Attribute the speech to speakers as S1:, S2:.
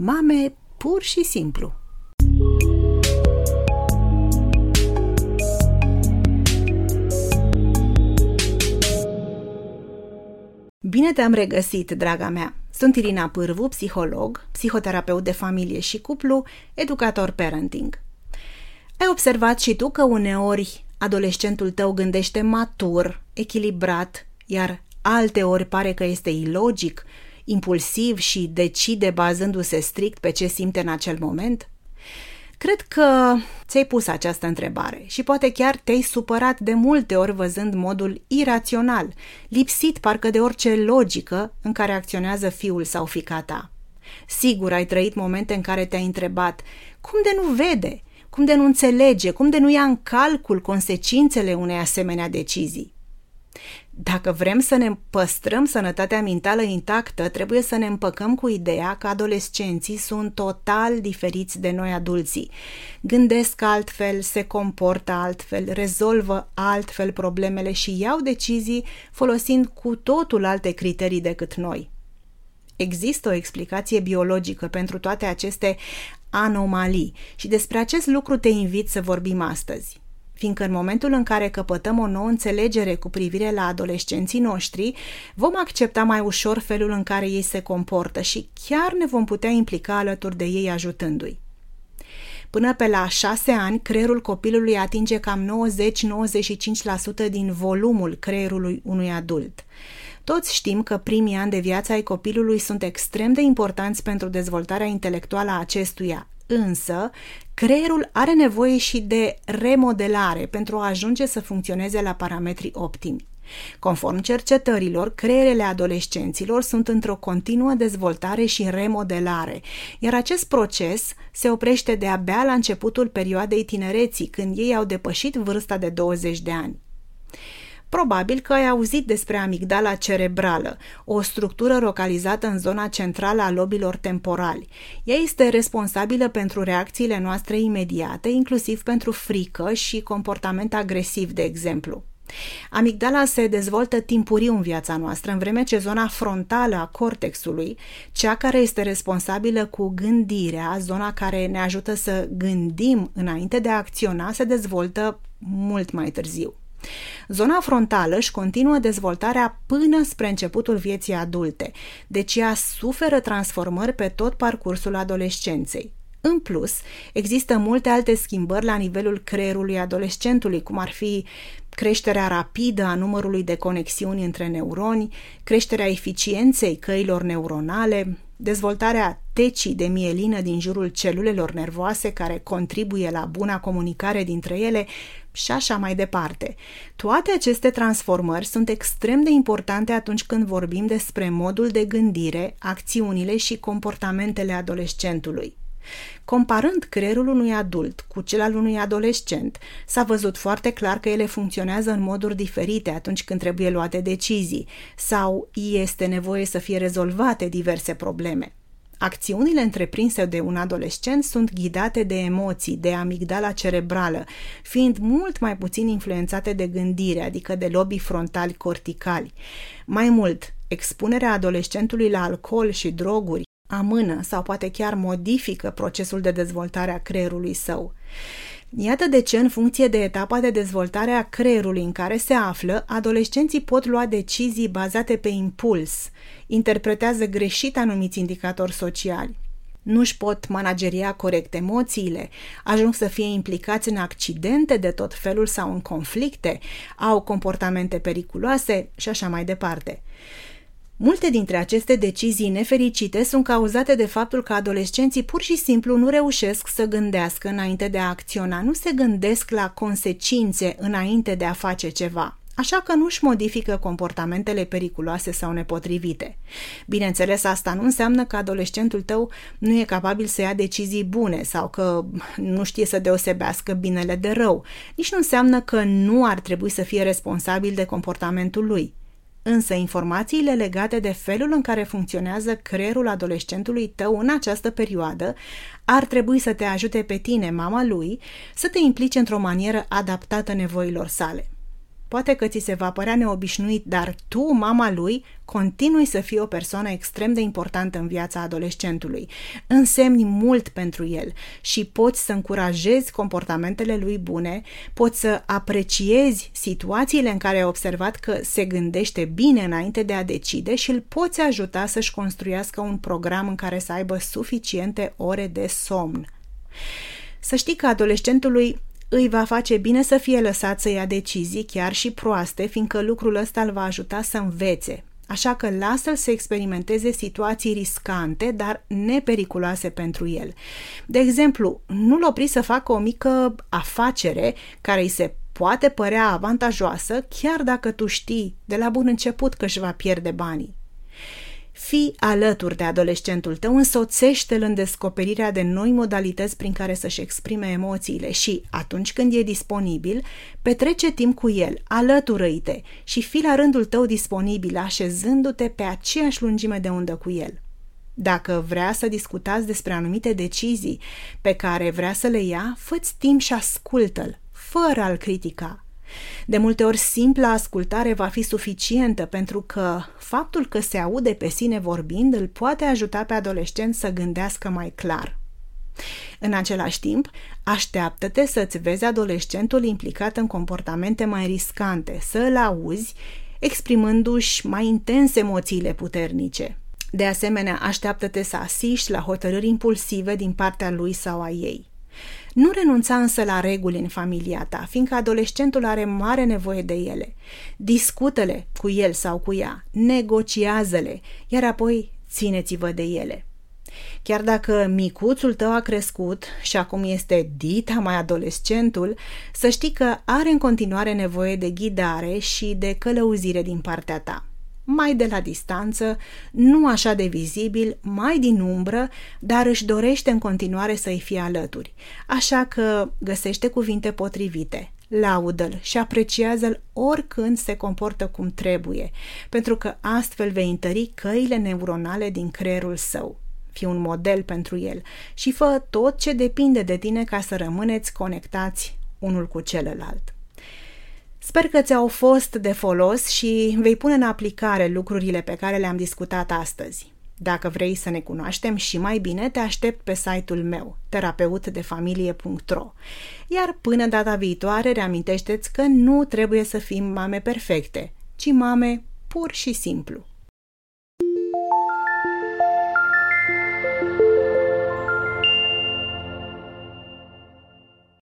S1: mame pur și simplu. Bine te-am regăsit, draga mea! Sunt Irina Pârvu, psiholog, psihoterapeut de familie și cuplu, educator parenting. Ai observat și tu că uneori adolescentul tău gândește matur, echilibrat, iar alte ori pare că este ilogic, impulsiv și decide bazându-se strict pe ce simte în acel moment? Cred că ți-ai pus această întrebare și poate chiar te-ai supărat de multe ori văzând modul irațional, lipsit parcă de orice logică în care acționează fiul sau fica ta. Sigur ai trăit momente în care te-ai întrebat cum de nu vede, cum de nu înțelege, cum de nu ia în calcul consecințele unei asemenea decizii. Dacă vrem să ne păstrăm sănătatea mentală intactă, trebuie să ne împăcăm cu ideea că adolescenții sunt total diferiți de noi adulții. Gândesc altfel, se comportă altfel, rezolvă altfel problemele și iau decizii folosind cu totul alte criterii decât noi. Există o explicație biologică pentru toate aceste anomalii și despre acest lucru te invit să vorbim astăzi fiindcă în momentul în care căpătăm o nouă înțelegere cu privire la adolescenții noștri, vom accepta mai ușor felul în care ei se comportă și chiar ne vom putea implica alături de ei ajutându-i. Până pe la șase ani, creierul copilului atinge cam 90-95% din volumul creierului unui adult. Toți știm că primii ani de viață ai copilului sunt extrem de importanți pentru dezvoltarea intelectuală a acestuia, însă creierul are nevoie și de remodelare pentru a ajunge să funcționeze la parametri optimi. Conform cercetărilor, creierele adolescenților sunt într-o continuă dezvoltare și remodelare, iar acest proces se oprește de-abia la începutul perioadei tinereții, când ei au depășit vârsta de 20 de ani. Probabil că ai auzit despre amigdala cerebrală, o structură localizată în zona centrală a lobilor temporali. Ea este responsabilă pentru reacțiile noastre imediate, inclusiv pentru frică și comportament agresiv, de exemplu. Amigdala se dezvoltă timpuriu în viața noastră, în vreme ce zona frontală a cortexului, cea care este responsabilă cu gândirea, zona care ne ajută să gândim înainte de a acționa, se dezvoltă mult mai târziu. Zona frontală își continuă dezvoltarea până spre începutul vieții adulte, deci ea suferă transformări pe tot parcursul adolescenței. În plus, există multe alte schimbări la nivelul creierului adolescentului, cum ar fi creșterea rapidă a numărului de conexiuni între neuroni, creșterea eficienței căilor neuronale, dezvoltarea tecii de mielină din jurul celulelor nervoase care contribuie la buna comunicare dintre ele și așa mai departe. Toate aceste transformări sunt extrem de importante atunci când vorbim despre modul de gândire, acțiunile și comportamentele adolescentului. Comparând creierul unui adult cu cel al unui adolescent, s-a văzut foarte clar că ele funcționează în moduri diferite atunci când trebuie luate decizii sau este nevoie să fie rezolvate diverse probleme. Acțiunile întreprinse de un adolescent sunt ghidate de emoții, de amigdala cerebrală, fiind mult mai puțin influențate de gândire, adică de lobii frontali corticali. Mai mult, expunerea adolescentului la alcool și droguri amână sau poate chiar modifică procesul de dezvoltare a creierului său. Iată de ce, în funcție de etapa de dezvoltare a creierului în care se află, adolescenții pot lua decizii bazate pe impuls, interpretează greșit anumiți indicatori sociali, nu-și pot manageria corect emoțiile, ajung să fie implicați în accidente de tot felul sau în conflicte, au comportamente periculoase și așa mai departe. Multe dintre aceste decizii nefericite sunt cauzate de faptul că adolescenții pur și simplu nu reușesc să gândească înainte de a acționa, nu se gândesc la consecințe înainte de a face ceva așa că nu-și modifică comportamentele periculoase sau nepotrivite. Bineînțeles, asta nu înseamnă că adolescentul tău nu e capabil să ia decizii bune sau că nu știe să deosebească binele de rău. Nici nu înseamnă că nu ar trebui să fie responsabil de comportamentul lui. Însă informațiile legate de felul în care funcționează creierul adolescentului tău în această perioadă ar trebui să te ajute pe tine, mama lui, să te implici într-o manieră adaptată nevoilor sale. Poate că ți se va părea neobișnuit, dar tu, mama lui, continui să fii o persoană extrem de importantă în viața adolescentului. Însemni mult pentru el și poți să încurajezi comportamentele lui bune, poți să apreciezi situațiile în care ai observat că se gândește bine înainte de a decide și îl poți ajuta să-și construiască un program în care să aibă suficiente ore de somn. Să știi că adolescentului îi va face bine să fie lăsat să ia decizii, chiar și proaste, fiindcă lucrul ăsta îl va ajuta să învețe. Așa că lasă-l să experimenteze situații riscante, dar nepericuloase pentru el. De exemplu, nu-l opri să facă o mică afacere care îi se poate părea avantajoasă, chiar dacă tu știi de la bun început că își va pierde banii. Fii alături de adolescentul tău, însoțește-l în descoperirea de noi modalități prin care să-și exprime emoțiile și, atunci când e disponibil, petrece timp cu el, alătură-i-te și fii la rândul tău disponibil, așezându-te pe aceeași lungime de undă cu el. Dacă vrea să discutați despre anumite decizii pe care vrea să le ia, fă timp și ascultă-l, fără a-l critica. De multe ori simpla ascultare va fi suficientă pentru că faptul că se aude pe sine vorbind îl poate ajuta pe adolescent să gândească mai clar. În același timp, așteaptă-te să-ți vezi adolescentul implicat în comportamente mai riscante, să îl auzi exprimându-și mai intens emoțiile puternice. De asemenea, așteaptă-te să asiști la hotărâri impulsive din partea lui sau a ei. Nu renunța însă la reguli în familia ta, fiindcă adolescentul are mare nevoie de ele. Discută-le cu el sau cu ea, negociază-le, iar apoi țineți-vă de ele. Chiar dacă micuțul tău a crescut și acum este dita mai adolescentul, să știi că are în continuare nevoie de ghidare și de călăuzire din partea ta mai de la distanță, nu așa de vizibil, mai din umbră, dar își dorește în continuare să-i fie alături. Așa că găsește cuvinte potrivite, laudă-l și apreciază-l oricând se comportă cum trebuie, pentru că astfel vei întări căile neuronale din creierul său. Fii un model pentru el și fă tot ce depinde de tine ca să rămâneți conectați unul cu celălalt. Sper că ți-au fost de folos și vei pune în aplicare lucrurile pe care le-am discutat astăzi. Dacă vrei să ne cunoaștem și mai bine, te aștept pe site-ul meu, terapeutdefamilie.ro. Iar până data viitoare, reamintește-ți că nu trebuie să fim mame perfecte, ci mame pur și simplu.